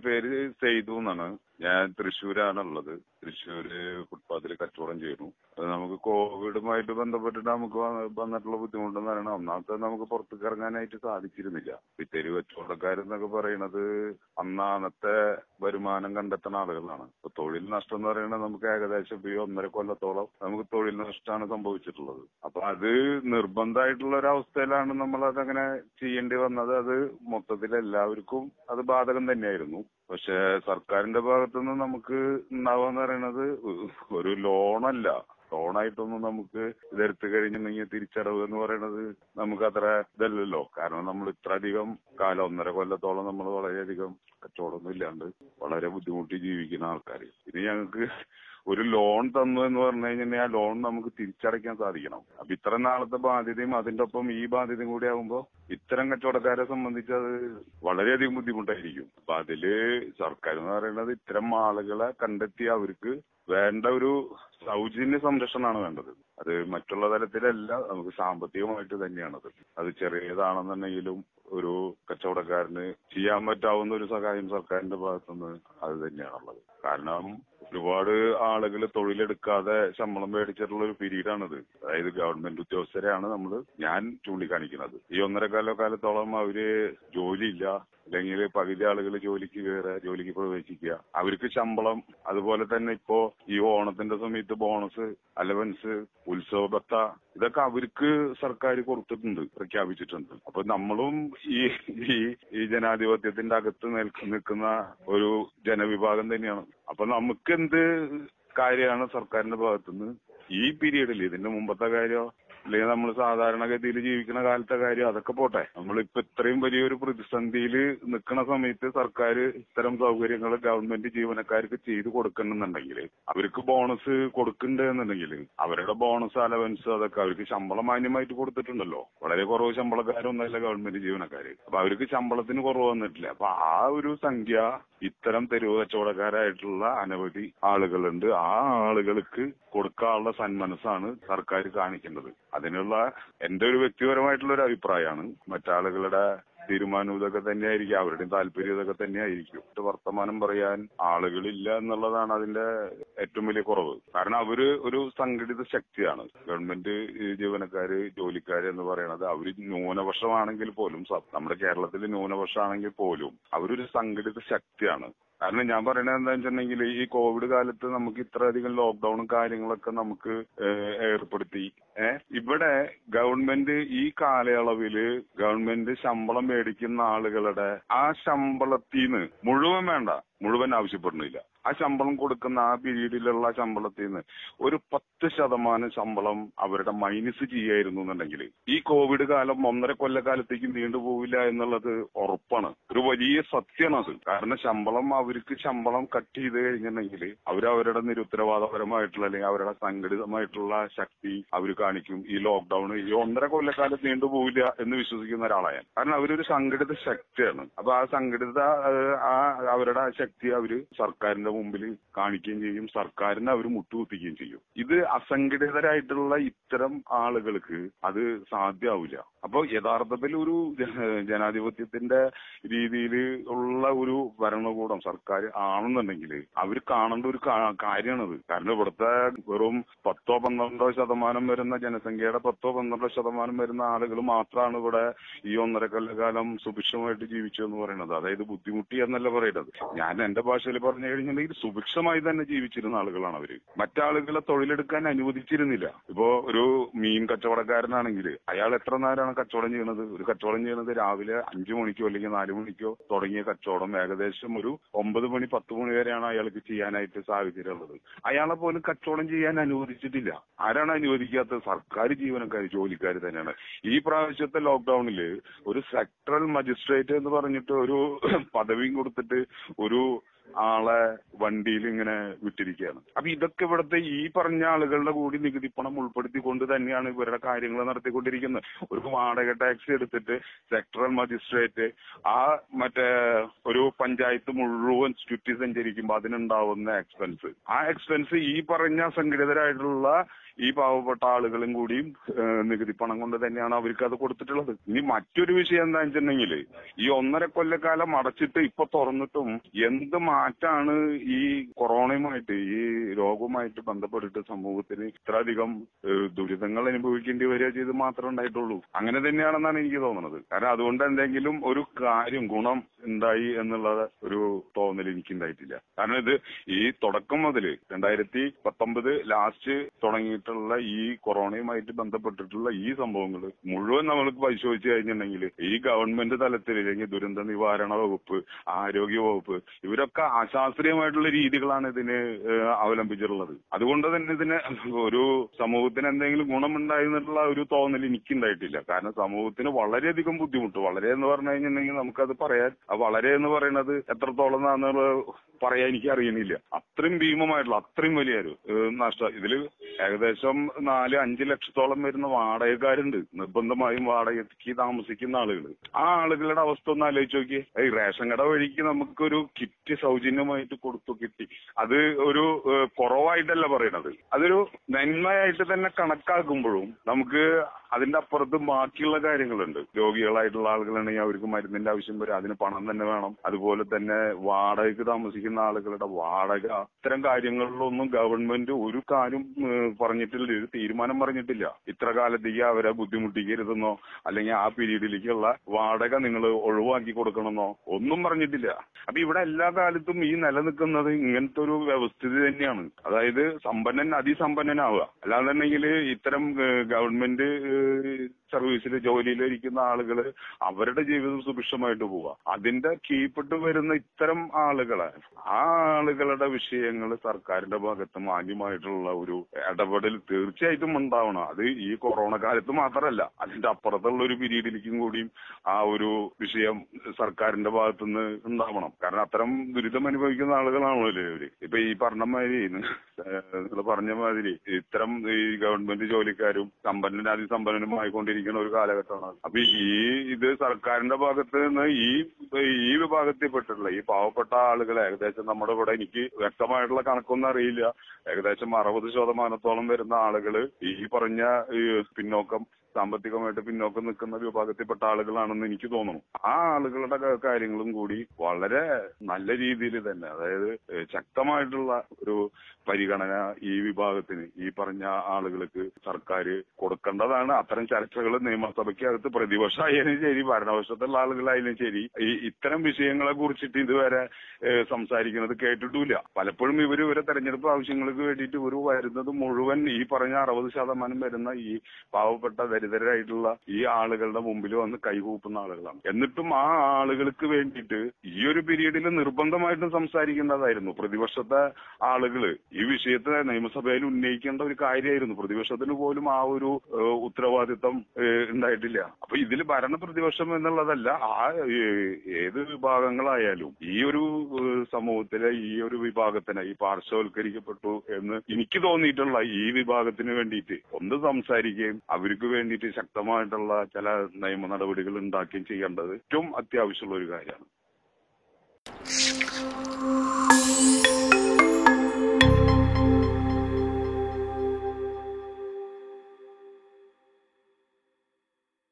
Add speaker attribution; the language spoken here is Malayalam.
Speaker 1: എന്റെ പേര് സെയ്തു എന്നാണ്. ഞാൻ തൃശ്ശൂരാണുള്ളത്. തൃശ്ശൂര് ഫുട്പാത്തിൽ കച്ചവടം ചെയ്യുന്നു. അത് നമുക്ക് കോവിഡുമായിട്ട് ബന്ധപ്പെട്ടിട്ട് നമുക്ക് വന്നിട്ടുള്ള ബുദ്ധിമുട്ടെന്ന് പറയണം ഒന്നാമത്തെ നമുക്ക് പുറത്തേക്ക് ഇറങ്ങാനായിട്ട് സാധിച്ചിരുന്നില്ല. തെരുവ് കച്ചവടക്കാരെന്നൊക്കെ പറയണത് അന്നാണത്തെ വരുമാനം കണ്ടെത്തുന്ന ആളുകളാണ്. ഇപ്പൊ തൊഴിൽ നഷ്ടം എന്ന് പറയുന്നത് നമുക്ക് ഏകദേശം ഈ ഒന്നര കൊല്ലത്തോളം നമുക്ക് തൊഴിൽ നഷ്ടമാണ് സംഭവിച്ചിട്ടുള്ളത്. അപ്പൊ അത് നിർബന്ധമായിട്ടുള്ള ഒരു അവസ്ഥയിലാണ് നമ്മൾ അതങ്ങനെ ചെയ്യേണ്ടി വന്നത്. അത് മൊത്തത്തിൽ എല്ലാവർക്കും അത് ബാധകം തന്നെയായിരുന്നു. പക്ഷെ സർക്കാരിന്റെ ഭാഗത്തുനിന്ന് നമുക്ക് ഉണ്ടാവാന്ന് പറയുന്നത് ഒരു ലോണല്ല. ലോണായിട്ടൊന്നും നമുക്ക് ഇതെടുത്തു കഴിഞ്ഞിട്ടുണ്ടെങ്കിൽ തിരിച്ചടവ് എന്ന് പറയുന്നത് നമുക്ക് അത്ര ഇതല്ലല്ലോ. കാരണം നമ്മൾ ഇത്ര അധികം കാലം ഒന്നര കൊല്ലത്തോളം നമ്മൾ വളരെയധികം കച്ചവടമൊന്നും ഇല്ലാണ്ട് വളരെ ബുദ്ധിമുട്ടി ജീവിക്കുന്ന ആൾക്കാർ ഇനി ഞങ്ങൾക്ക് ഒരു ലോൺ തന്നു എന്ന് പറഞ്ഞു കഴിഞ്ഞാൽ ആ ലോൺ നമുക്ക് തിരിച്ചടയ്ക്കാൻ സാധിക്കണം. അപ്പൊ ഇത്ര നാളത്തെ ബാധ്യതയും അതിന്റെ ഒപ്പം ഈ ബാധ്യതയും കൂടി ആകുമ്പോ ഇത്തരം കച്ചവടക്കാരെ സംബന്ധിച്ച് അത് വളരെയധികം ബുദ്ധിമുട്ടായിരിക്കും. അപ്പൊ അതിൽ സർക്കാർ എന്ന് പറയുന്നത് ഇത്തരം ആളുകളെ കണ്ടെത്തി അവർക്ക് വേണ്ട ഒരു സൗജന്യ സംരക്ഷണമാണ് വേണ്ടത്. അത് മറ്റുള്ള തലത്തിലല്ല നമുക്ക് സാമ്പത്തികമായിട്ട് തന്നെയാണത്. അത് ചെറിയതാണെന്നുണ്ടെങ്കിലും ഒരു കച്ചവടക്കാരന് ചെയ്യാൻ പറ്റാവുന്ന ഒരു സഹായം സർക്കാരിന്റെ ഭാഗത്തുനിന്ന് അത് തന്നെയാണുള്ളത്. കാരണം ഒരുപാട് ആളുകൾ തൊഴിലെടുക്കാതെ ശമ്പളം മേടിച്ചിട്ടുള്ള ഒരു പീരീഡാണിത്. അതായത് ഗവൺമെന്റ് ഉദ്യോഗസ്ഥരെയാണ് നമ്മൾ ഞാൻ ചൂണ്ടിക്കാണിക്കുന്നത്. ഈ ഒന്നര കാലോ കാലത്തോളം അവർ ജോലിയില്ല. അല്ലെങ്കിൽ പകുതി ആളുകൾ ജോലിക്ക് കയറുക ജോലിക്ക് പ്രവേശിക്കുക. അവർക്ക് ശമ്പളം അതുപോലെ തന്നെ ഇപ്പോ ഈ ഓണത്തിന്റെ സമയത്ത് ബോണസ് അലവൻസ് ഉത്സവ ഭത്ത ഇതൊക്കെ അവർക്ക് സർക്കാർ കൊടുത്തിട്ടുണ്ട് പ്രഖ്യാപിച്ചിട്ടുണ്ട്. അപ്പൊ നമ്മളും ഈ ഈ ജനാധിപത്യത്തിന്റെ അകത്ത് നിൽക്കുന്ന ഒരു ജനവിഭാഗം തന്നെയാണ്. അപ്പൊ നമുക്കെന്ത് കാര്യമാണ് സർക്കാരിന്റെ ഭാഗത്തുനിന്ന് ഈ പീരീഡിൽ ഇതിന്റെ മുമ്പത്തെ കാര്യമോ അല്ലെങ്കിൽ നമ്മൾ സാധാരണഗതിയിൽ ജീവിക്കുന്ന കാലത്തെ കാര്യം അതൊക്കെ പോട്ടെ. നമ്മളിപ്പോ ഇത്രയും വലിയൊരു പ്രതിസന്ധിയിൽ നിൽക്കുന്ന സമയത്ത് സർക്കാർ ഇത്തരം സൗകര്യങ്ങൾ ഗവൺമെന്റ് ജീവനക്കാർക്ക് ചെയ്തു കൊടുക്കണമെന്നുണ്ടെങ്കിൽ അവർക്ക് ബോണസ് കൊടുക്കണ്ട എന്നുണ്ടെങ്കിൽ അവരുടെ ബോണസ് അലവൻസ് അതൊക്കെ അവർക്ക് ശമ്പളം മാന്യമായിട്ട് കൊടുത്തിട്ടുണ്ടല്ലോ. വളരെ കുറവ് ശമ്പളക്കാരൊന്നല്ല ഗവൺമെന്റ് ജീവനക്കാർ അപ്പൊ അവർക്ക് ശമ്പളത്തിന് കുറവ് വന്നിട്ടില്ല. അപ്പൊ ആ ഒരു സംഖ്യ ഇത്തരം തെരുവ് കച്ചവടക്കാരായിട്ടുള്ള അനവധി ആളുകളുണ്ട്. ആ ആളുകൾക്ക് കൊടുക്കാനുള്ള സന്മനസ്സാണ് സർക്കാർ കാണിക്കേണ്ടത് അതിനുള്ള എന്റെ ഒരു വ്യക്തിപരമായിട്ടുള്ള ഒരു അഭിപ്രായമാണ്. മറ്റാളുകളുടെ തീരുമാനം ഇതൊക്കെ തന്നെയായിരിക്കും അവരുടെയും താല്പര്യം ഇതൊക്കെ തന്നെയായിരിക്കും. വർത്തമാനം പറയാൻ ആളുകളില്ല എന്നുള്ളതാണ് അതിന്റെ ഏറ്റവും വലിയ കുറവ്. കാരണം അവർ ഒരു സംഘടിത ശക്തിയാണ്. ഗവൺമെന്റ് ജീവനക്കാര് ജോലിക്കാര് എന്ന് പറയുന്നത് അവർ ന്യൂനപക്ഷമാണെങ്കിൽ പോലും നമ്മുടെ കേരളത്തിൽ ന്യൂനപക്ഷമാണെങ്കിൽ പോലും അവരൊരു സംഘടിത ശക്തിയാണ്. കാരണം ഞാൻ പറയുന്നത് എന്താ വെച്ചിട്ടുണ്ടെങ്കിൽ ഈ കോവിഡ് കാലത്ത് നമുക്ക് ഇത്രയധികം ലോക്ക്ഡൌണും കാര്യങ്ങളൊക്കെ നമുക്ക് ഏർപ്പെടുത്തി. ഏഹ് ഇവിടെ ഗവൺമെന്റ് ഈ കാലയളവിൽ ഗവൺമെന്റ് ശമ്പളം മേടിക്കുന്ന ആളുകളുടെ ആ ശമ്പളത്തീന്ന് മുഴുവൻ വേണ്ട. മുഴുവൻ ആവശ്യപ്പെടുന്നില്ല. ആ ശമ്പളം കൊടുക്കുന്ന ആ പീരീഡിലുള്ള ശമ്പളത്തിൽ നിന്ന് ഒരു പത്ത് ശതമാനം ശമ്പളം അവരുടെ മൈനസ് ചെയ്യായിരുന്നു എന്നുണ്ടെങ്കിൽ ഈ കോവിഡ് കാലം ഒന്നര കൊല്ലക്കാലത്തേക്ക് നീണ്ടുപോവില്ല എന്നുള്ളത് ഉറപ്പാണ്. ഒരു വലിയ സത്യമാണ് അത്. കാരണം ശമ്പളം അവർക്ക് ശമ്പളം കട്ട് ചെയ്ത് കഴിഞ്ഞിട്ടുണ്ടെങ്കിൽ അവർ അവരുടെ നിരുത്തരവാദപരമായിട്ടുള്ള അല്ലെങ്കിൽ അവരുടെ സംഘടിതമായിട്ടുള്ള ശക്തി അവർ കാണിക്കും. ഈ ലോക്ക്ഡൌൺ ഈ ഒന്നര കൊല്ലക്കാലം നീണ്ടുപോവില്ല എന്ന് വിശ്വസിക്കുന്ന ഒരാളാണ് കാരണം അവരൊരു സംഘടിത ശക്തിയാണ്. അപ്പൊ ആ സംഘടിത ആ അവരുടെ ശക്തി അവർ സർക്കാരിന്റെ മുമ്പിൽ കാണിക്കുകയും ചെയ്യും. സർക്കാരിനെ അവർ മുട്ടുകുത്തിക്കുകയും ചെയ്യും. ഇത് അസംഘടിതരായിട്ടുള്ള ഇത്തരം ആളുകൾക്ക് അത് സാധ്യമാവില്ല. അപ്പൊ യഥാർത്ഥത്തിൽ ഒരു ജനാധിപത്യത്തിന്റെ രീതിയിൽ ഉള്ള ഒരു ഭരണകൂടം സർക്കാർ ആണെന്നുണ്ടെങ്കിൽ അവർ കാണേണ്ട ഒരു കാര്യമാണത്. കാരണം ഇവിടുത്തെ വെറും പത്തോ പന്ത്രണ്ടോ ശതമാനം വരുന്ന ജനസംഖ്യയുടെ പത്തോ പന്ത്രണ്ടോ ശതമാനം വരുന്ന ആളുകൾ മാത്രമാണ് ഇവിടെ ഈ ഒന്നര കൊല്ലകാലം സുഭിക്ഷമായിട്ട് ജീവിച്ചു എന്ന് പറയുന്നത്. അതായത് ബുദ്ധിമുട്ടി എന്നല്ല പറയുന്നത് ഞാൻ എന്റെ ഭാഷയിൽ പറഞ്ഞു കഴിഞ്ഞിട്ടുണ്ടെങ്കിൽ സുഭിക്ഷമായി തന്നെ ജീവിച്ചിരുന്ന ആളുകളാണ് അവർ. മറ്റാളുകളെ തൊഴിലെടുക്കാൻ അനുവദിച്ചിരുന്നില്ല. ഇപ്പോ ഒരു മീൻ കച്ചവടക്കാരനാണെങ്കിൽ അയാൾ എത്ര നേരമാണ് കച്ചവടം ചെയ്യുന്നത്? ഒരു കച്ചവടം ചെയ്യുന്നത് രാവിലെ അഞ്ചു മണിക്കോ അല്ലെങ്കിൽ നാലു മണിക്കോ തുടങ്ങിയ കച്ചവടം ഏകദേശം ഒരു ഒമ്പത് മണി പത്ത് മണി വരെയാണ് അയാൾക്ക് ചെയ്യാനായിട്ട് സാഹചര്യം ഉള്ളത്. അയാളെ പോലും കച്ചവടം ചെയ്യാൻ അനുവദിച്ചിട്ടില്ല. ആരാണ് അനുവദിക്കാത്തത്? സർക്കാർ ജീവനക്കാർ ജോലിക്കാർ തന്നെയാണ്. ഈ പ്രാവശ്യത്തെ ലോക്ക്ഡൌണിൽ ഒരു സെക്ടറൽ മജിസ്ട്രേറ്റ് എന്ന് പറഞ്ഞിട്ട് ഒരു പദവിയും കൊടുത്തിട്ട് ഒരു do ആളെ വണ്ടിയിൽ ഇങ്ങനെ വിട്ടിരിക്കുകയാണ്. അപ്പൊ ഇതൊക്കെ ഇവിടുത്തെ ഈ പറഞ്ഞ ആളുകളുടെ കൂടി നികുതി പണം ഉൾപ്പെടുത്തിക്കൊണ്ട് തന്നെയാണ് ഇവരുടെ കാര്യങ്ങൾ നടത്തിക്കൊണ്ടിരിക്കുന്നത്. ഒരു വാടക ടാക്സ് എടുത്തിട്ട് സെക്ടറൽ മജിസ്ട്രേറ്റ് ആ മറ്റേ ഒരു പഞ്ചായത്ത് മുഴുവൻ ചുറ്റി സഞ്ചരിക്കുമ്പോൾ അതിനുണ്ടാവുന്ന എക്സ്പെൻസ് ആ എക്സ്പെൻസ് ഈ പറഞ്ഞ സംഘടിതരായിട്ടുള്ള ഈ പാവപ്പെട്ട ആളുകളും കൂടിയും നികുതി പണം കൊണ്ട് തന്നെയാണ് അവർക്ക് അത് കൊടുത്തിട്ടുള്ളത്. ഇനി മറ്റൊരു വിഷയം എന്താ വെച്ചിട്ടുണ്ടെങ്കിൽ ഈ ഒന്നര കൊല്ലക്കാലം അടച്ചിട്ട് ഇപ്പൊ തുറന്നിട്ടും എന്ത് മാറ്റാണ് ഈ കൊറോണയുമായിട്ട് ഈ രോഗവുമായിട്ട് ബന്ധപ്പെട്ടിട്ട് സമൂഹത്തിന് ഇത്രയധികം ദുരിതങ്ങൾ അനുഭവിക്കേണ്ടി വരിക ചെയ്ത് മാത്രമേ ഉണ്ടായിട്ടുള്ളൂ. അങ്ങനെ തന്നെയാണെന്നാണ് എനിക്ക് തോന്നുന്നത് കാരണം അതുകൊണ്ട് എന്തെങ്കിലും ഒരു കാര്യം ഗുണം ഉണ്ടായി എന്നുള്ള ഒരു തോന്നൽ എനിക്ക് ഉണ്ടായിട്ടില്ല. കാരണം ഇത് ഈ തുടക്കം മുതൽ രണ്ടായിരത്തി പത്തൊമ്പത് ലാസ്റ്റ് തുടങ്ങിയിട്ടുള്ള ഈ കൊറോണയുമായിട്ട് ബന്ധപ്പെട്ടിട്ടുള്ള ഈ സംഭവങ്ങൾ മുഴുവൻ നമ്മൾക്ക് പരിശോധിച്ച് കഴിഞ്ഞിട്ടുണ്ടെങ്കിൽ ഈ ഗവൺമെന്റ് തലത്തിൽ അല്ലെങ്കിൽ ദുരന്ത നിവാരണ വകുപ്പ് ആരോഗ്യ വകുപ്പ് ഇവരൊക്കെ അശാസ്ത്രീയമായിട്ടുള്ള രീതികളാണ് ഇതിന് അവലംബിച്ചിട്ടുള്ളത്. അതുകൊണ്ട് തന്നെ ഇതിന് ഒരു സമൂഹത്തിന് എന്തെങ്കിലും ഗുണമുണ്ടായി എന്നുള്ള ഒരു തോന്നൽ എനിക്കുണ്ടായിട്ടില്ല. കാരണം സമൂഹത്തിന് വളരെയധികം ബുദ്ധിമുട്ട്. വളരെ എന്ന് പറഞ്ഞു കഴിഞ്ഞിട്ടുണ്ടെങ്കിൽ നമുക്കത് പറയാൻ വളരെ എന്ന് പറയുന്നത് എത്രത്തോളം പറയാൻ എനിക്ക് അറിയണില്ല. അത്രയും ഭീമമായിട്ടുള്ള അത്രയും വലിയ ഒരു നഷ്ട. ഇതിൽ ഏകദേശം നാല് അഞ്ച് ലക്ഷത്തോളം വരുന്ന വാടകക്കാരുണ്ട്. നിർബന്ധമായും വാടകയ്ക്ക് താമസിക്കുന്ന ആളുകൾ ആ ആളുകളുടെ അവസ്ഥ ഒന്ന് ആലോചിച്ച് നോക്കിയേ. ഈ റേഷൻ കട വഴിക്ക് നമുക്കൊരു കിറ്റ് സൗജന്യമായിട്ട് കൊടുത്തു കിട്ടി. അത് ഒരു കുറവായിട്ടല്ല പറയണത്. അതൊരു നന്മയായിട്ട് തന്നെ കണക്കാക്കുമ്പോഴും നമുക്ക് അതിന്റെ അപ്പുറത്ത് ബാക്കിയുള്ള കാര്യങ്ങളുണ്ട്. രോഗികളായിട്ടുള്ള ആളുകളാണെങ്കിൽ അവർക്ക് മരുന്നിന്റെ ആവശ്യം വരും. അതിന് പണം തന്നെ വേണം. അതുപോലെ തന്നെ വാടകയ്ക്ക് താമസിക്കുന്ന ആളുകളുടെ വാടക. ഇത്തരം കാര്യങ്ങളിലൊന്നും ഗവൺമെന്റ് ഒരു കാര്യം പറഞ്ഞിട്ടില്ല. ഒരു തീരുമാനം പറഞ്ഞിട്ടില്ല. ഇത്ര കാലത്തേക്ക് അവരെ ബുദ്ധിമുട്ടിക്കരുതെന്നോ അല്ലെങ്കിൽ ആ പീരീഡിലേക്കുള്ള വാടക നിങ്ങൾ ഒഴിവാക്കി കൊടുക്കണമെന്നോ ഒന്നും പറഞ്ഞിട്ടില്ല. അപ്പൊ ഇവിടെ എല്ലാ കാലത്തും ഈ നിലനിൽക്കുന്നത് ഇങ്ങനത്തെ ഒരു വ്യവസ്ഥിതി തന്നെയാണ്. അതായത് സമ്പന്നൻ അതിസമ്പന്നനാവുക. അല്ലാന്നുണ്ടെങ്കിൽ ഇത്തരം ഗവൺമെന്റ് സർവീസിൽ ജോലിയിൽ ഇരിക്കുന്ന ആളുകൾ അവരുടെ ജീവിതം സുഭിക്ഷമായിട്ട് പോവാ. അതിന്റെ കീഴ്പ്പെട്ട് വരുന്ന ഇത്തരം ആളുകളെ ആ ആളുകളുടെ വിഷയങ്ങൾ സർക്കാരിന്റെ ഭാഗത്ത് മാന്യമായിട്ടുള്ള ഒരു ഇടപെടൽ തീർച്ചയായിട്ടും ഉണ്ടാവണം. അത് ഈ കൊറോണ കാലത്ത് മാത്രമല്ല അതിന്റെ അപ്പുറത്തുള്ള ഒരു പീരീഡിലേക്കും കൂടിയും ആ ഒരു വിഷയം സർക്കാരിന്റെ ഭാഗത്തു നിന്ന് ഉണ്ടാവണം. കാരണം അത്തരം ദുരിതം അനുഭവിക്കുന്ന ആളുകളാണല്ലോ ഇവർ? ഇപ്പൊ ഈ പറഞ്ഞ മാതിരി നിങ്ങൾ പറഞ്ഞ മാതിരി ഇത്തരം ഈ ഗവൺമെന്റ് ജോലിക്കാരും സമ്പന്നനും അതിസമ്പന്നനുമായിക്കൊണ്ടിരിക്കുന്ന ഒരു കാലഘട്ടമാണ്. അപ്പൊ ഈ ഇത് സർക്കാരിന്റെ ഭാഗത്ത് നിന്ന് ഈ ഈ വിഭാഗത്തിൽപ്പെട്ടിട്ടുള്ള ഈ പാവപ്പെട്ട ആളുകൾ ഏകദേശം നമ്മുടെ ഇവിടെ എനിക്ക് വ്യക്തമായിട്ടുള്ള കണക്കൊന്നും അറിയില്ല. ഏകദേശം അറുപത് ശതമാനത്തോളം വരുന്ന ആളുകൾ ഈ പറഞ്ഞ പിന്നോക്കം സാമ്പത്തികമായിട്ട് പിന്നോക്കം നിൽക്കുന്ന വിഭാഗത്തിൽപ്പെട്ട ആളുകളാണെന്ന് എനിക്ക് തോന്നുന്നു. ആ ആളുകളുടെ കാര്യങ്ങളും കൂടി വളരെ നല്ല രീതിയിൽ തന്നെ അതായത് ശക്തമായിട്ടുള്ള ഒരു പരിഗണന ഈ വിഭാഗത്തിന് ഈ പറഞ്ഞ ആളുകൾക്ക് സർക്കാർ കൊടുക്കേണ്ടതാണ്. അത്തരം ചർച്ചകൾ നിയമസഭയ്ക്കകത്ത് പ്രതിപക്ഷമായാലും ശരി ഭരണപക്ഷത്തുള്ള ആളുകളായാലും ശരി ഈ ഇത്തരം വിഷയങ്ങളെ കുറിച്ചിട്ട് ഇതുവരെ സംസാരിക്കുന്നത് കേട്ടിട്ടില്ല പലപ്പോഴും ഇവർ ഇവരെ തെരഞ്ഞെടുപ്പ് ആവശ്യങ്ങൾക്ക് വേണ്ടിയിട്ട് ഇവർ വരുന്നത് മുഴുവൻ ഈ പറഞ്ഞ അറുപത് ശതമാനം വരുന്ന ഈ പാവപ്പെട്ട ദരിദ്രരായിട്ടുള്ള ഈ ആളുകളുടെ മുമ്പിൽ വന്ന് കൈകൂപ്പുന്ന ആളുകളാണ്. എന്നിട്ടും ആ ആളുകൾക്ക് വേണ്ടിയിട്ട് ഈ ഒരു പീരീഡിൽ നിർബന്ധമായിട്ടും സംസാരിക്കേണ്ടതായിരുന്നു. പ്രതിപക്ഷത്തെ ആളുകൾ വിഷയത്തെ നിയമസഭയിൽ ഉന്നയിക്കേണ്ട ഒരു കാര്യമായിരുന്നു. പ്രതിപക്ഷത്തിന് പോലും ആ ഒരു ഉത്തരവാദിത്തം ഉണ്ടായിട്ടില്ല. അപ്പൊ ഇതിൽ ഭരണ പ്രതിപക്ഷം എന്നുള്ളതല്ല ആ ഏത് വിഭാഗങ്ങളായാലും ഈ ഒരു സമൂഹത്തിലെ ഈ ഒരു വിഭാഗത്തിന് ഈ പാർശ്വവൽക്കരിക്കപ്പെട്ടു എന്ന് എനിക്ക് തോന്നിയിട്ടുള്ള ഈ വിഭാഗത്തിന് വേണ്ടിയിട്ട് ഒന്ന് സംസാരിക്കുകയും അവർക്ക് വേണ്ടിയിട്ട് ശക്തമായിട്ടുള്ള ചില നിയമ നടപടികൾ ഉണ്ടാക്കുകയും ചെയ്യേണ്ടത് ഏറ്റവും അത്യാവശ്യമുള്ള ഒരു കാര്യമാണ്.